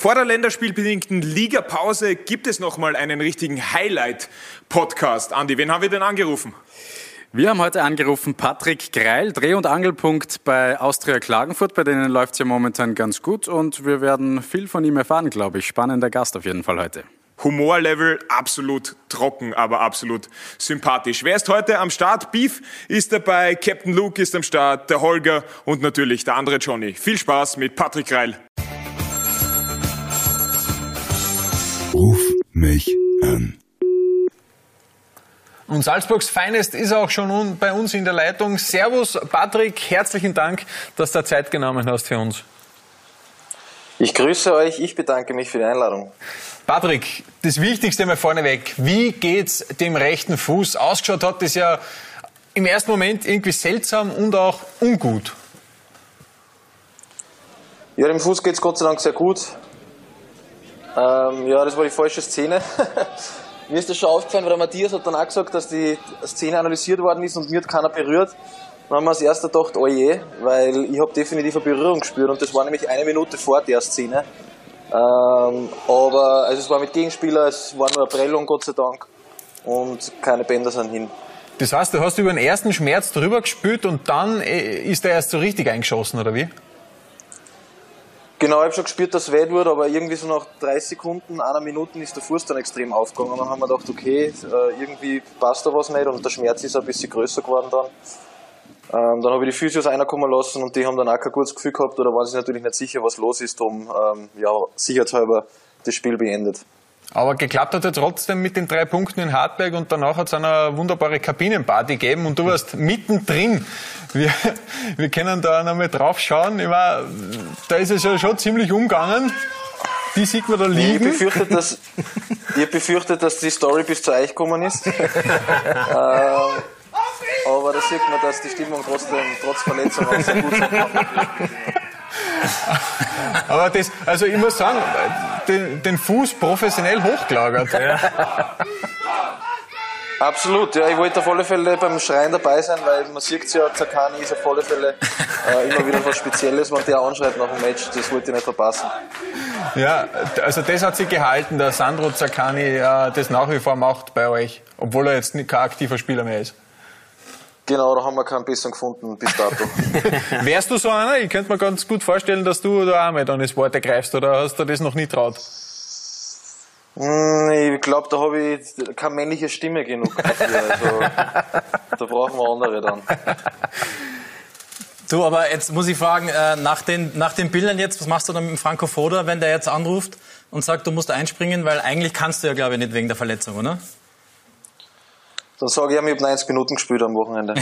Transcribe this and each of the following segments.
Vor der länderspielbedingten Ligapause gibt es nochmal einen richtigen Highlight-Podcast. Andi, wen haben wir denn angerufen? Wir haben heute angerufen Patrick Greil, Dreh- und Angelpunkt bei Austria Klagenfurt. Bei denen läuft es ja momentan ganz gut und wir werden viel von ihm erfahren, glaube ich. Spannender Gast auf jeden Fall heute. Humorlevel absolut trocken, aber absolut sympathisch. Wer ist heute am Start? Beef ist dabei, Captain Luke ist am Start, der Holger und natürlich der andere Johnny. Viel Spaß mit Patrick Reil. Ruf mich an. Und Salzburgs Feinest ist auch schon bei uns in der Leitung. Servus, Patrick, herzlichen Dank, dass du Zeit genommen hast für uns. Ich grüße euch, ich bedanke mich für die Einladung. Patrick, das Wichtigste mal vorneweg. Wie geht's dem rechten Fuß? Ausgeschaut hat das ja im ersten Moment irgendwie seltsam und auch ungut. Ja, dem Fuß geht's Gott sei Dank sehr gut. Ähm, ja, das war die falsche Szene. mir ist das schon aufgefallen, weil der Matthias hat dann auch gesagt, dass die Szene analysiert worden ist und mir hat keiner berührt. Dann haben wir als erster gedacht, oh je, weil ich habe definitiv eine Berührung gespürt und das war nämlich eine Minute vor der Szene. Ähm, aber also es war mit Gegenspieler, es war nur eine Prellung, Gott sei Dank, und keine Bänder sind hin. Das heißt, du hast über den ersten Schmerz drüber gespürt und dann äh, ist er erst so richtig eingeschossen, oder wie? Genau, ich habe schon gespürt, dass es weh tut, aber irgendwie so nach drei Sekunden, einer Minute ist der Fuß dann extrem aufgegangen. Und dann haben wir gedacht, okay, äh, irgendwie passt da was nicht und der Schmerz ist ein bisschen größer geworden dann. Ähm, dann habe ich die Physios reinkommen lassen und die haben dann auch kein gutes Gefühl gehabt oder waren sich natürlich nicht sicher, was los ist, um ähm, ja, sicherheitshalber das Spiel beendet. Aber geklappt hat er trotzdem mit den drei Punkten in Hartberg und danach hat es eine wunderbare Kabinenparty gegeben und du warst mittendrin. Wir, wir können da nochmal drauf schauen. Ich war, da ist es ja schon ziemlich umgegangen. Die sieht man da liegen. Ich befürchte, dass, ich befürchte, dass die Story bis zu euch gekommen ist. ähm, aber da sieht man, dass die Stimmung trotzdem, trotz Verletzung auch sehr gut ist. Aber das, also ich muss sagen, den, den Fuß professionell hochgelagert. Ja. Absolut, ja, ich wollte auf alle Fälle beim Schreien dabei sein, weil man sieht ja, Zakani ist auf alle Fälle äh, immer wieder was Spezielles, wenn der anschreit nach dem Match, das wollte ich nicht verpassen. Ja, also das hat sich gehalten, dass Sandro Zakani äh, das nach wie vor macht bei euch, obwohl er jetzt kein aktiver Spieler mehr ist. Genau, da haben wir keinen besseren gefunden bis dato. Wärst du so einer? Ich könnte mir ganz gut vorstellen, dass du da auch mal dann das Wort ergreifst, oder hast du das noch nie traut? Hm, ich glaube, da habe ich keine männliche Stimme genug dafür. Also, da brauchen wir andere dann. Du, aber jetzt muss ich fragen, äh, nach, den, nach den Bildern jetzt, was machst du dann mit dem Franco Foda, wenn der jetzt anruft und sagt, du musst einspringen, weil eigentlich kannst du ja, glaube ich, nicht wegen der Verletzung, oder? Dann sage ich ich habe 90 Minuten gespielt am Wochenende.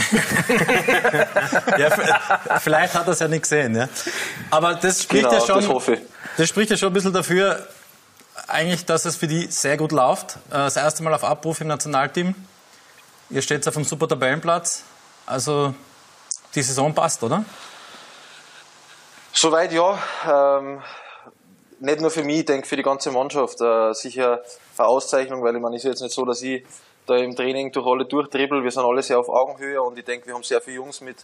ja, vielleicht hat er es ja nicht gesehen. Ja. Aber das spricht, genau, ja schon, das, das spricht ja schon ein bisschen dafür, eigentlich, dass es für die sehr gut läuft. Äh, das erste Mal auf Abruf im Nationalteam. Ihr steht auf einem super Tabellenplatz. Also die Saison passt, oder? Soweit ja. Ähm, nicht nur für mich, ich denke für die ganze Mannschaft. Äh, sicher eine Auszeichnung, weil ich meine, es ist jetzt nicht so, dass ich da im Training durch alle durchdribbel. Wir sind alle sehr auf Augenhöhe und ich denke, wir haben sehr viele Jungs mit,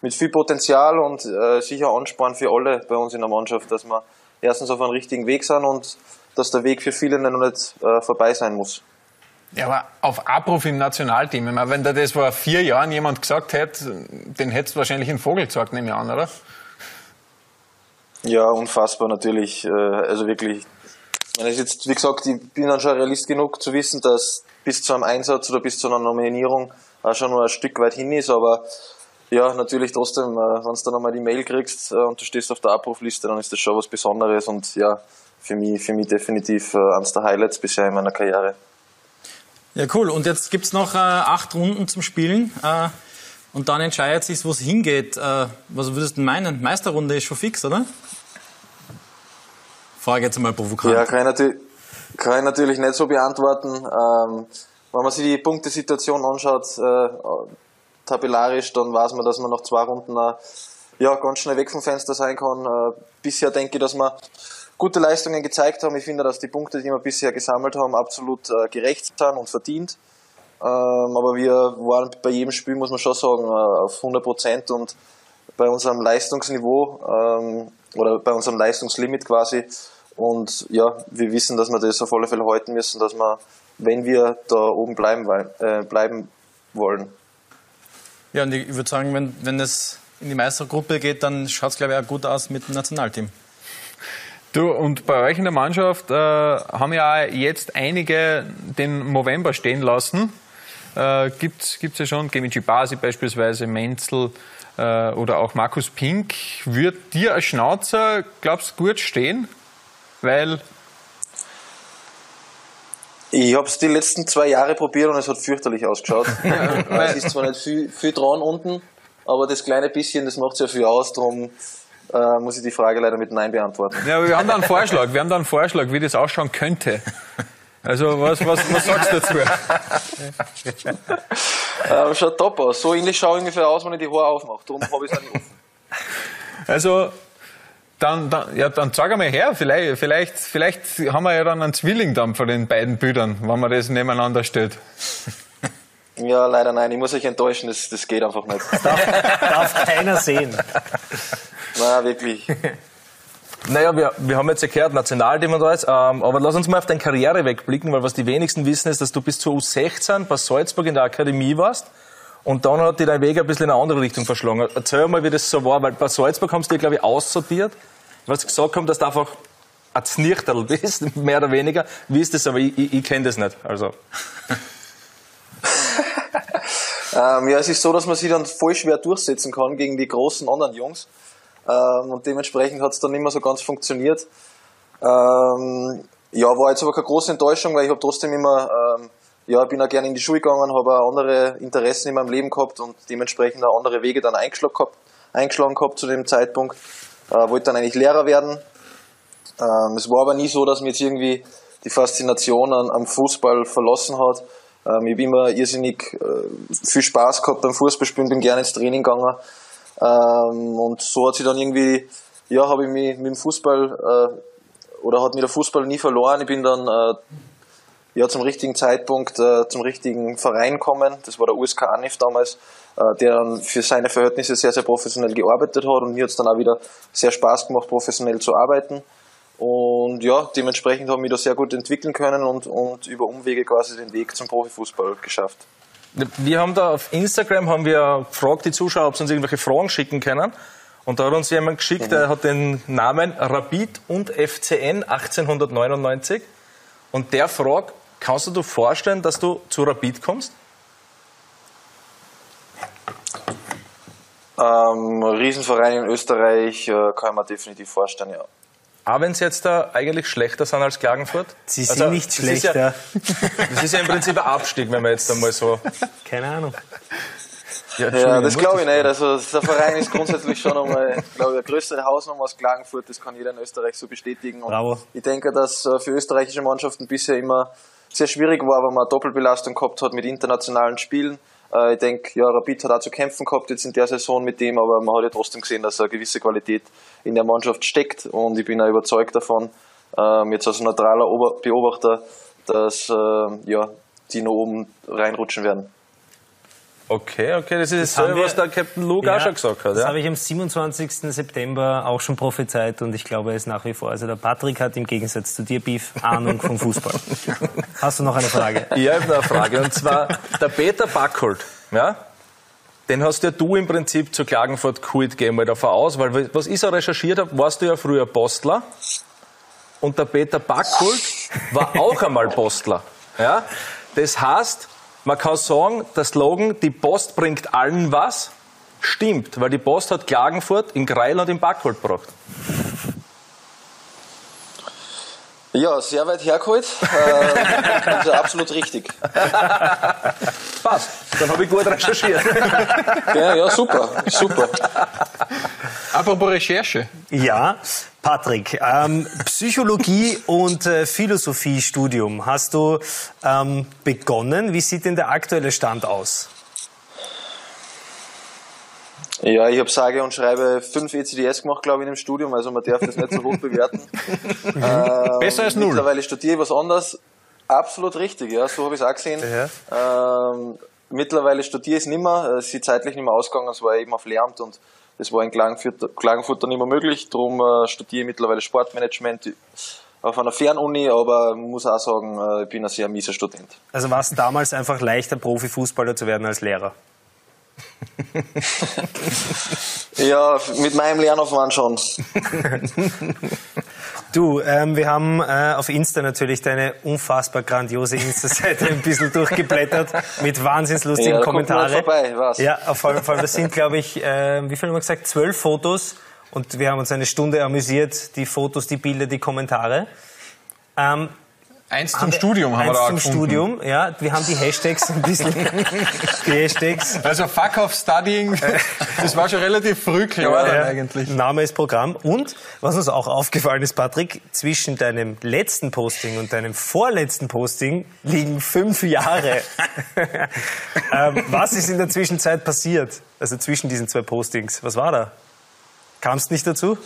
mit viel Potenzial und äh, sicher Ansporn für alle bei uns in der Mannschaft, dass wir erstens auf einem richtigen Weg sind und dass der Weg für viele noch nicht äh, vorbei sein muss. Ja, aber auf Abruf im Nationalteam, ich meine, wenn da das vor vier Jahren jemand gesagt hätte, den hättest du wahrscheinlich einen Vogel gesagt, nehme ich an, oder? Ja, unfassbar natürlich. Äh, also wirklich, ich meine, jetzt, wie gesagt, ich bin dann schon realist genug zu wissen, dass bis zu einem Einsatz oder bis zu einer Nominierung auch schon nur ein Stück weit hin ist, aber ja, natürlich trotzdem, äh, wenn du dann einmal die Mail kriegst äh, und du stehst auf der Abrufliste, dann ist das schon was Besonderes und ja, für mich, für mich definitiv eines der Highlights bisher in meiner Karriere. Ja, cool. Und jetzt gibt's noch äh, acht Runden zum Spielen. Äh, und dann entscheidet sich, wo es hingeht. Äh, was würdest du meinen? Meisterrunde ist schon fix, oder? Frage jetzt mal provokant. Ja, kann ich, natürlich, kann ich natürlich nicht so beantworten. Ähm, wenn man sich die Punktesituation anschaut, äh, tabellarisch, dann weiß man, dass man nach zwei Runden äh, ja, ganz schnell weg vom Fenster sein kann. Äh, bisher denke ich, dass wir gute Leistungen gezeigt haben. Ich finde, dass die Punkte, die wir bisher gesammelt haben, absolut äh, gerecht sind und verdient. Ähm, aber wir waren bei jedem Spiel, muss man schon sagen, äh, auf 100 Prozent und bei unserem Leistungsniveau ähm, oder bei unserem Leistungslimit quasi und ja, wir wissen, dass wir das auf alle Fälle halten müssen, dass wir, wenn wir da oben bleiben, äh, bleiben wollen. Ja, und ich würde sagen, wenn, wenn es in die Meistergruppe geht, dann schaut es, glaube ich, auch gut aus mit dem Nationalteam. Du, und bei euch in der Mannschaft äh, haben ja jetzt einige den November stehen lassen. Äh, Gibt es ja schon, Gemici Basi beispielsweise, Menzel äh, oder auch Markus Pink. Wird dir als Schnauzer, glaubst du, gut stehen? Weil ich habe es die letzten zwei Jahre probiert und es hat fürchterlich ausgeschaut. es ist zwar nicht viel, viel dran unten, aber das kleine bisschen, das macht sehr viel aus. Darum äh, muss ich die Frage leider mit Nein beantworten. Ja, aber wir haben da einen Vorschlag. Wir haben da einen Vorschlag, wie das ausschauen könnte. Also was, was, was sagst du dazu? ähm, schaut top aus. So ähnlich schaue ich ungefähr aus, wenn ich die Haare aufmache. Darum habe ich es nicht offen. Also dann, dann, ja, dann sag einmal her, vielleicht, vielleicht, vielleicht haben wir ja dann einen Zwilling dann von den beiden Bildern, wenn man das nebeneinander stellt. Ja, leider nein, ich muss euch enttäuschen, das, das geht einfach nicht. Darf, darf keiner sehen. Na, wirklich. Naja, wir, wir haben jetzt erklärt, Nationalteam und alles, ähm, aber lass uns mal auf deine Karriere wegblicken, weil was die wenigsten wissen ist, dass du bis zur U16 bei Salzburg in der Akademie warst und dann hat dir dein Weg ein bisschen in eine andere Richtung verschlagen. Erzähl mal, wie das so war, weil bei Salzburg haben sie dir, glaube ich, aussortiert, weil sie gesagt haben, dass du einfach ein Znichterl bist, mehr oder weniger. Wie ist das? Aber ich, ich, ich kenne das nicht. Also. ähm, ja, es ist so, dass man sich dann voll schwer durchsetzen kann gegen die großen anderen Jungs. Ähm, und dementsprechend hat es dann nicht mehr so ganz funktioniert. Ähm, ja, war jetzt aber keine große Enttäuschung, weil ich habe trotzdem immer, ähm, ja, bin auch gerne in die Schule gegangen, habe auch andere Interessen in meinem Leben gehabt und dementsprechend auch andere Wege dann eingeschlagen gehabt, eingeschlagen gehabt zu dem Zeitpunkt. Äh, wollte dann eigentlich Lehrer werden. Ähm, es war aber nie so, dass mir jetzt irgendwie die Faszination an, am Fußball verlassen hat. Ähm, ich habe immer irrsinnig äh, viel Spaß gehabt beim Fußballspielen, bin gerne ins Training gegangen. Ähm, und so hat sich dann irgendwie, ja, habe ich mich mit dem Fußball äh, oder hat mir der Fußball nie verloren. Ich bin dann äh, ja zum richtigen Zeitpunkt äh, zum richtigen Verein gekommen. Das war der USK Anif damals, äh, der dann für seine Verhältnisse sehr, sehr professionell gearbeitet hat und mir hat es dann auch wieder sehr Spaß gemacht, professionell zu arbeiten. Und ja, dementsprechend habe ich mich da sehr gut entwickeln können und, und über Umwege quasi den Weg zum Profifußball geschafft. Wir haben da auf Instagram haben wir gefragt, die Zuschauer, ob sie uns irgendwelche Fragen schicken können. Und da hat uns jemand geschickt, der hat den Namen Rapid und FCN 1899. Und der fragt, kannst du dir vorstellen, dass du zu Rapid kommst? Ähm, Riesenverein in Österreich äh, kann ich mir definitiv vorstellen, ja. Auch wenn sie jetzt da eigentlich schlechter sind als Klagenfurt? Sie sind nicht das ist schlechter. Ja, das ist ja im Prinzip ein Abstieg, wenn man jetzt einmal so. Keine Ahnung. Ja, Entschuldigung, das glaube ich nicht. Also der Verein ist grundsätzlich schon einmal, glaube ich, eine größere Hausnummer als Klagenfurt. Das kann jeder in Österreich so bestätigen. Und Bravo. Ich denke, dass äh, für österreichische Mannschaften bisher immer sehr schwierig war, weil man Doppelbelastung gehabt hat mit internationalen Spielen. Äh, Ich denke, ja, Rapid hat auch zu kämpfen gehabt jetzt in der Saison mit dem, aber man hat ja trotzdem gesehen, dass eine gewisse Qualität in der Mannschaft steckt und ich bin auch überzeugt davon, ähm, jetzt als neutraler Beobachter, dass ähm, ja, die noch oben reinrutschen werden. Okay, okay, das ist Das dasselbe, wir- was der Captain Luke auch schon gesagt hat. Das Ja? habe ich am 27. September auch schon prophezeit und ich glaube es nach wie vor. Also der Patrick hat im Gegensatz zu dir, Beef, Ahnung vom Fußball. Hast du noch eine Frage? Ich habe noch eine Frage. Und zwar der Peter Backholt, ja? Den hast ja du im Prinzip zu Klagenfurt geholt, gehen wir davon aus, weil was ich so recherchiert habe, warst du ja früher Postler und der Peter Backholt war auch einmal Postler. Ja? Das heißt, man kann sagen, der Slogan, die Post bringt allen was, stimmt, weil die Post hat Klagenfurt in Greil und in Backholt gebracht. Ja, sehr weit hergeholt. Äh, also absolut richtig. Passt, dann habe ich gut recherchiert. Ja, ja, super, super. Apropos Recherche. Ja, Patrick, ähm, Psychologie und äh, Philosophiestudium hast du ähm, begonnen. Wie sieht denn der aktuelle Stand aus? Ja, ich habe sage und schreibe fünf ECDS gemacht, glaube ich, im Studium, also man darf das nicht so hoch bewerten. ähm, Besser als null. Mittlerweile studiere ich was anderes. Absolut richtig, ja, so habe ich es auch gesehen. Ähm, mittlerweile studiere ich es nicht mehr, es ist zeitlich nicht mehr ausgegangen, es war eben auf Lehramt und das war in Klagenfurt, Klagenfurt dann nicht mehr möglich, darum äh, studiere ich mittlerweile Sportmanagement auf einer Fernuni, aber muss auch sagen, äh, ich bin ein sehr mieser Student. Also war es damals einfach leichter, Profifußballer zu werden als Lehrer? Ja, mit meinem Lernaufwand schon. Du, ähm, wir haben äh, auf Insta natürlich deine unfassbar grandiose Insta-Seite ein bisschen durchgeblättert mit wahnsinnslustigen Ja, Kommentaren. man vorbei, was? Ja, auf jeden Fall. Das sind, glaube ich, äh, wie viel haben wir gesagt? Zwölf Fotos und wir haben uns eine Stunde amüsiert. Die Fotos, die Bilder, die Kommentare. Ähm, Eins zum Studium haben wir eins da zum gefunden. Studium, ja. Wir haben die Hashtags ein bisschen. die Hashtags. Also Fuck off Studying, das war schon relativ früh klar dann Ja, eigentlich. Name ist Programm. Und was uns auch aufgefallen ist, Patrick, zwischen deinem letzten Posting und deinem vorletzten Posting liegen fünf Jahre. ähm, was ist in der Zwischenzeit passiert? Also zwischen diesen zwei Postings. Was war da? Kamst nicht dazu?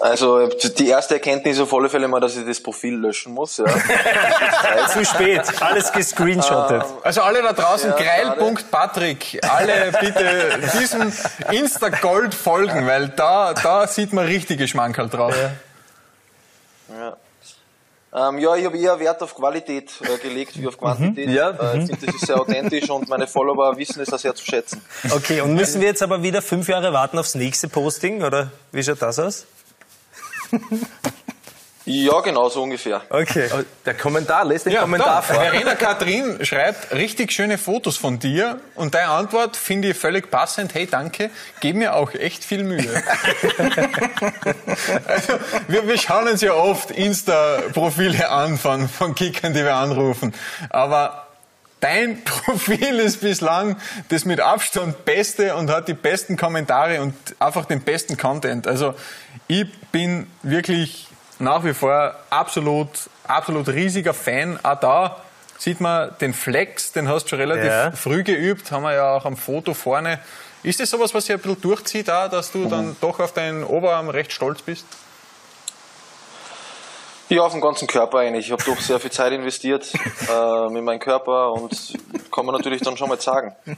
Also die erste Erkenntnis auf alle Fälle mal, dass ich das Profil löschen muss. Ja. Zu spät. Alles gescreenshottet. Also alle da draußen, Ja, greil.patrick, alle bitte diesem Insta-Gold folgen, weil da, da sieht man richtige Schmankerl drauf. Ja. Ähm, ja, ich habe eher Wert auf Qualität äh, gelegt wie auf Quantität. Ja. Äh, ich finde, das ist sehr authentisch und meine Follower wissen es auch sehr zu schätzen. Okay, und müssen wir jetzt aber wieder fünf Jahre warten aufs nächste Posting? Oder wie schaut das aus? Ja, genau, so ungefähr. Okay. Der Kommentar, lest den Ja, Kommentar da, vor. Verena Katrin schreibt richtig schöne Fotos von dir und deine Antwort finde ich völlig passend. Hey, danke, gib mir auch echt viel Mühe. also, wir, wir schauen uns ja oft Insta-Profile an von, von Kickern, die wir anrufen. Aber dein Profil ist bislang das mit Abstand beste und hat die besten Kommentare und einfach den besten Content. Also ich bin wirklich nach wie vor absolut, absolut riesiger Fan. Auch da sieht man den Flex, den hast du schon relativ Ja. früh geübt, haben wir ja auch am Foto vorne. Ist das sowas, was sich ein bisschen durchzieht, auch, dass du dann doch auf deinen Oberarm recht stolz bist? Ja, auf den ganzen Körper eigentlich. Ich habe doch sehr viel Zeit investiert ähm, in meinen Körper und kann man natürlich dann schon mal sagen.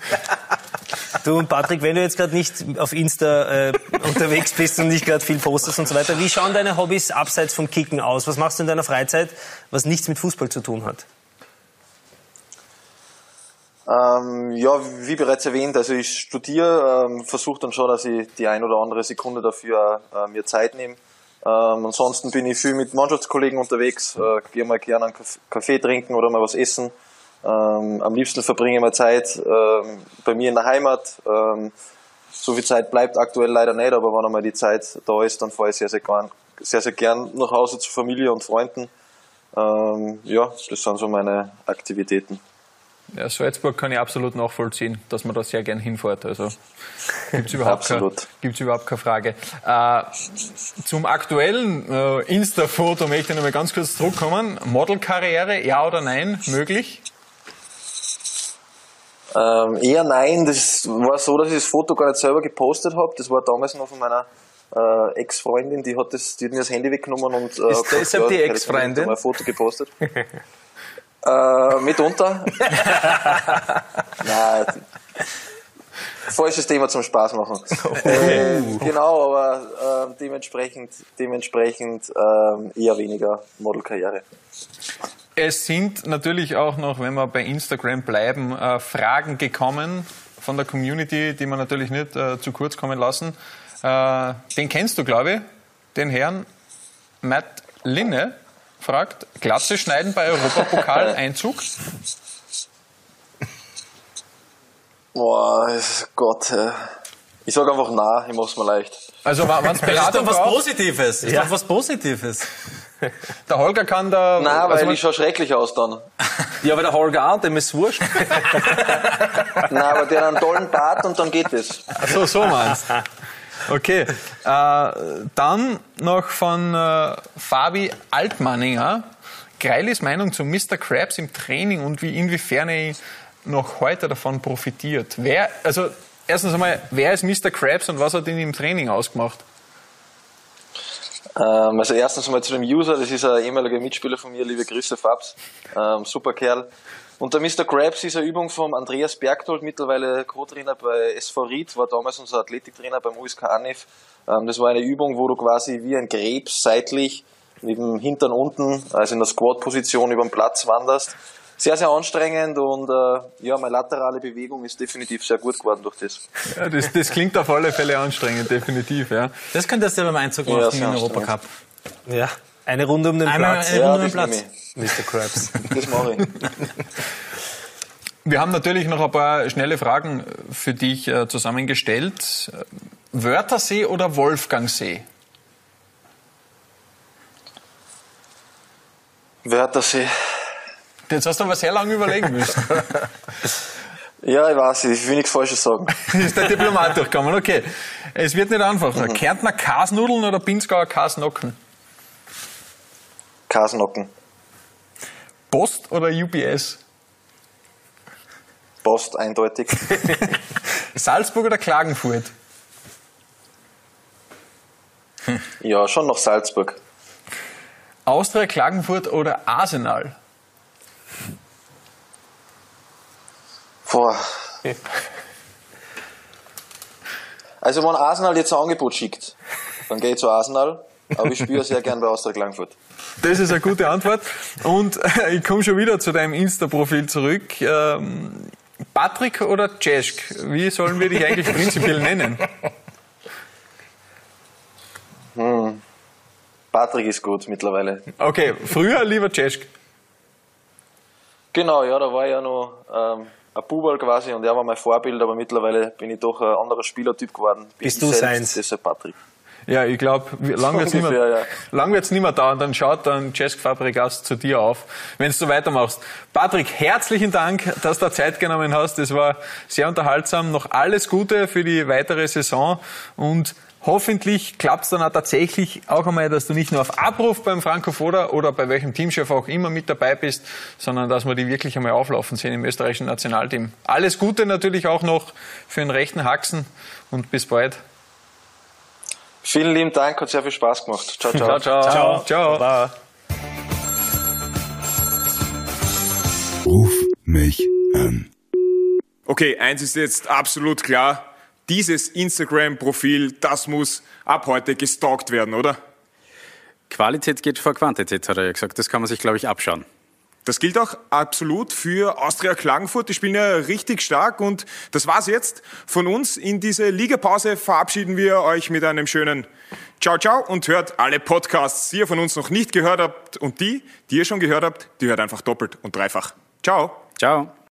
Du und Patrick, wenn du jetzt gerade nicht auf Insta äh, unterwegs bist und nicht gerade viel postest und so weiter, wie schauen deine Hobbys abseits vom Kicken aus? Was machst du in deiner Freizeit, was nichts mit Fußball zu tun hat? Ähm, ja, wie bereits erwähnt, also ich studiere, ähm, versuche dann schon, dass ich die ein oder andere Sekunde dafür äh, mir Zeit nehme. Ähm, ansonsten bin ich viel mit Mannschaftskollegen unterwegs, äh, gehe mal gerne einen Kaff- Kaffee trinken oder mal was essen. Ähm, am liebsten verbringe ich mal Zeit ähm, bei mir in der Heimat. Ähm, so viel Zeit bleibt aktuell leider nicht, aber wenn einmal die Zeit da ist, dann fahre ich sehr, sehr gern, sehr, sehr gern nach Hause zu Familie und Freunden. Ähm, ja, das sind so meine Aktivitäten. Ja, Salzburg kann ich absolut nachvollziehen, dass man da sehr gern hinfährt. Also gibt's überhaupt, keine, gibt's überhaupt keine Frage. Äh, zum aktuellen äh, Insta-Foto möchte ich noch mal ganz kurz zurückkommen. Modelkarriere, ja oder nein, möglich? Ähm, eher nein, das war so, dass ich das Foto gar nicht selber gepostet habe. Das war damals noch von meiner äh, Ex-Freundin, die hat das, die hat mir das Handy weggenommen und äh, Ist deshalb die Ex-Freundin? ein Foto gepostet. äh, mitunter. Nein, falsches Thema zum Spaß machen. Äh, genau, aber äh, dementsprechend, dementsprechend äh, eher weniger Modelkarriere. Es sind natürlich auch noch, wenn wir bei Instagram bleiben, äh, Fragen gekommen von der Community, die wir natürlich nicht äh, zu kurz kommen lassen. Äh, den kennst du, glaube ich, den Herrn Matt Linne fragt, Glatze schneiden bei Europapokal-Einzug? Boah, Gott. Ich sage einfach na, ich mach's mir leicht. Also wenn es Beratung doch was braucht, Positives. Ist doch was Positives. der Holger kann da... Nein, weil also, ich schaue schrecklich aus dann. Ja, aber der Holger auch, dem ist wurscht. Nein, aber der hat einen tollen Bart und dann geht es. so, so meinst Okay, äh, dann noch von äh, Fabi Altmanninger. Greilis Meinung zu Mr. Krabs im Training und wie inwiefern er noch heute davon profitiert. Wer, also erstens einmal, wer ist Mr. Krabs und was hat ihn im Training ausgemacht? Ähm, also erstens mal zu dem User, das ist ein ehemaliger Mitspieler von mir, liebe Grüße Fabs, ähm, super Kerl. Und der Mr. Krabs ist eine Übung vom Andreas Bergtold, mittlerweile Co-Trainer bei SV Ried, war damals unser Athletiktrainer beim USK Anef. Ähm, das war eine Übung, wo du quasi wie ein Krebs seitlich dem Hintern unten, also in der Squat-Position über den Platz wanderst. Sehr, sehr anstrengend und äh, ja, meine laterale Bewegung ist definitiv sehr gut geworden durch das. Ja, das, das klingt auf alle Fälle anstrengend, definitiv. Ja. Das könntest du beim Einzug Ja, machen den anstrengend. Europacup. Ja. Eine Runde um den Einmal Platz, eine Ja, Runde um den das Platz. Mr. Krabs. Das mache ich. Wir haben natürlich noch ein paar schnelle Fragen für dich äh, zusammengestellt. Wörthersee oder Wolfgangsee? Wörthersee. Jetzt hast du aber sehr lange überlegen müssen. Ja, ich weiß, ich will nichts Falsches sagen. ist der Diplomat durchgekommen. Okay. Es wird nicht einfacher. Kärntner Kasnudeln oder Pinzgauer Kasnocken? Kasnocken. Post oder UPS? Passt eindeutig. Salzburg oder Klagenfurt? Ja, schon nach Salzburg. Austria, Klagenfurt oder Arsenal? Boah. Also wenn Arsenal jetzt ein Angebot schickt, dann gehe ich zu Arsenal, aber ich spiele sehr gern bei Austria Klagenfurt. Das ist eine gute Antwort. Und äh, ich komme schon wieder zu deinem Insta-Profil zurück. Ähm, Patrick oder Cesk? Wie sollen wir dich eigentlich prinzipiell nennen? Patrick ist gut mittlerweile. Okay, früher lieber Cesk. Genau, ja, da war ich ja noch ähm, ein Bubal quasi und er war mein Vorbild, aber mittlerweile bin ich doch ein anderer Spielertyp geworden. Bin Bist du selbst, seins? Deshalb Patrick. Ja, ich glaube, lang wird's nicht mehr, ja. lang wird's nicht mehr dauern, dann schaut dann Cesk Fabregas zu dir auf, wenn du weitermachst. Patrick, herzlichen Dank, dass du Zeit genommen hast. Das war sehr unterhaltsam. Noch alles Gute für die weitere Saison und hoffentlich klappt's dann auch tatsächlich auch einmal, dass du nicht nur auf Abruf beim Franco Foda oder bei welchem Teamchef auch immer mit dabei bist, sondern dass wir die wirklich einmal auflaufen sehen im österreichischen Nationalteam. Alles Gute natürlich auch noch für den rechten Haxen und bis bald. Vielen lieben Dank, hat sehr viel Spaß gemacht. Ciao, ciao. Ciao, ciao. Ciao. Ciao. Ruf mich an. Okay, eins ist jetzt absolut klar. Dieses Instagram-Profil, das muss ab heute gestalkt werden, oder? Qualität geht vor Quantität, hat er ja gesagt. Das kann man sich, glaube ich, abschauen. Das gilt auch absolut für Austria Klagenfurt. Die spielen ja richtig stark und das war's jetzt von uns. In diese Ligapause verabschieden wir euch mit einem schönen Ciao, ciao und hört alle Podcasts, die ihr von uns noch nicht gehört habt und die, die ihr schon gehört habt, die hört einfach doppelt und dreifach. Ciao. Ciao.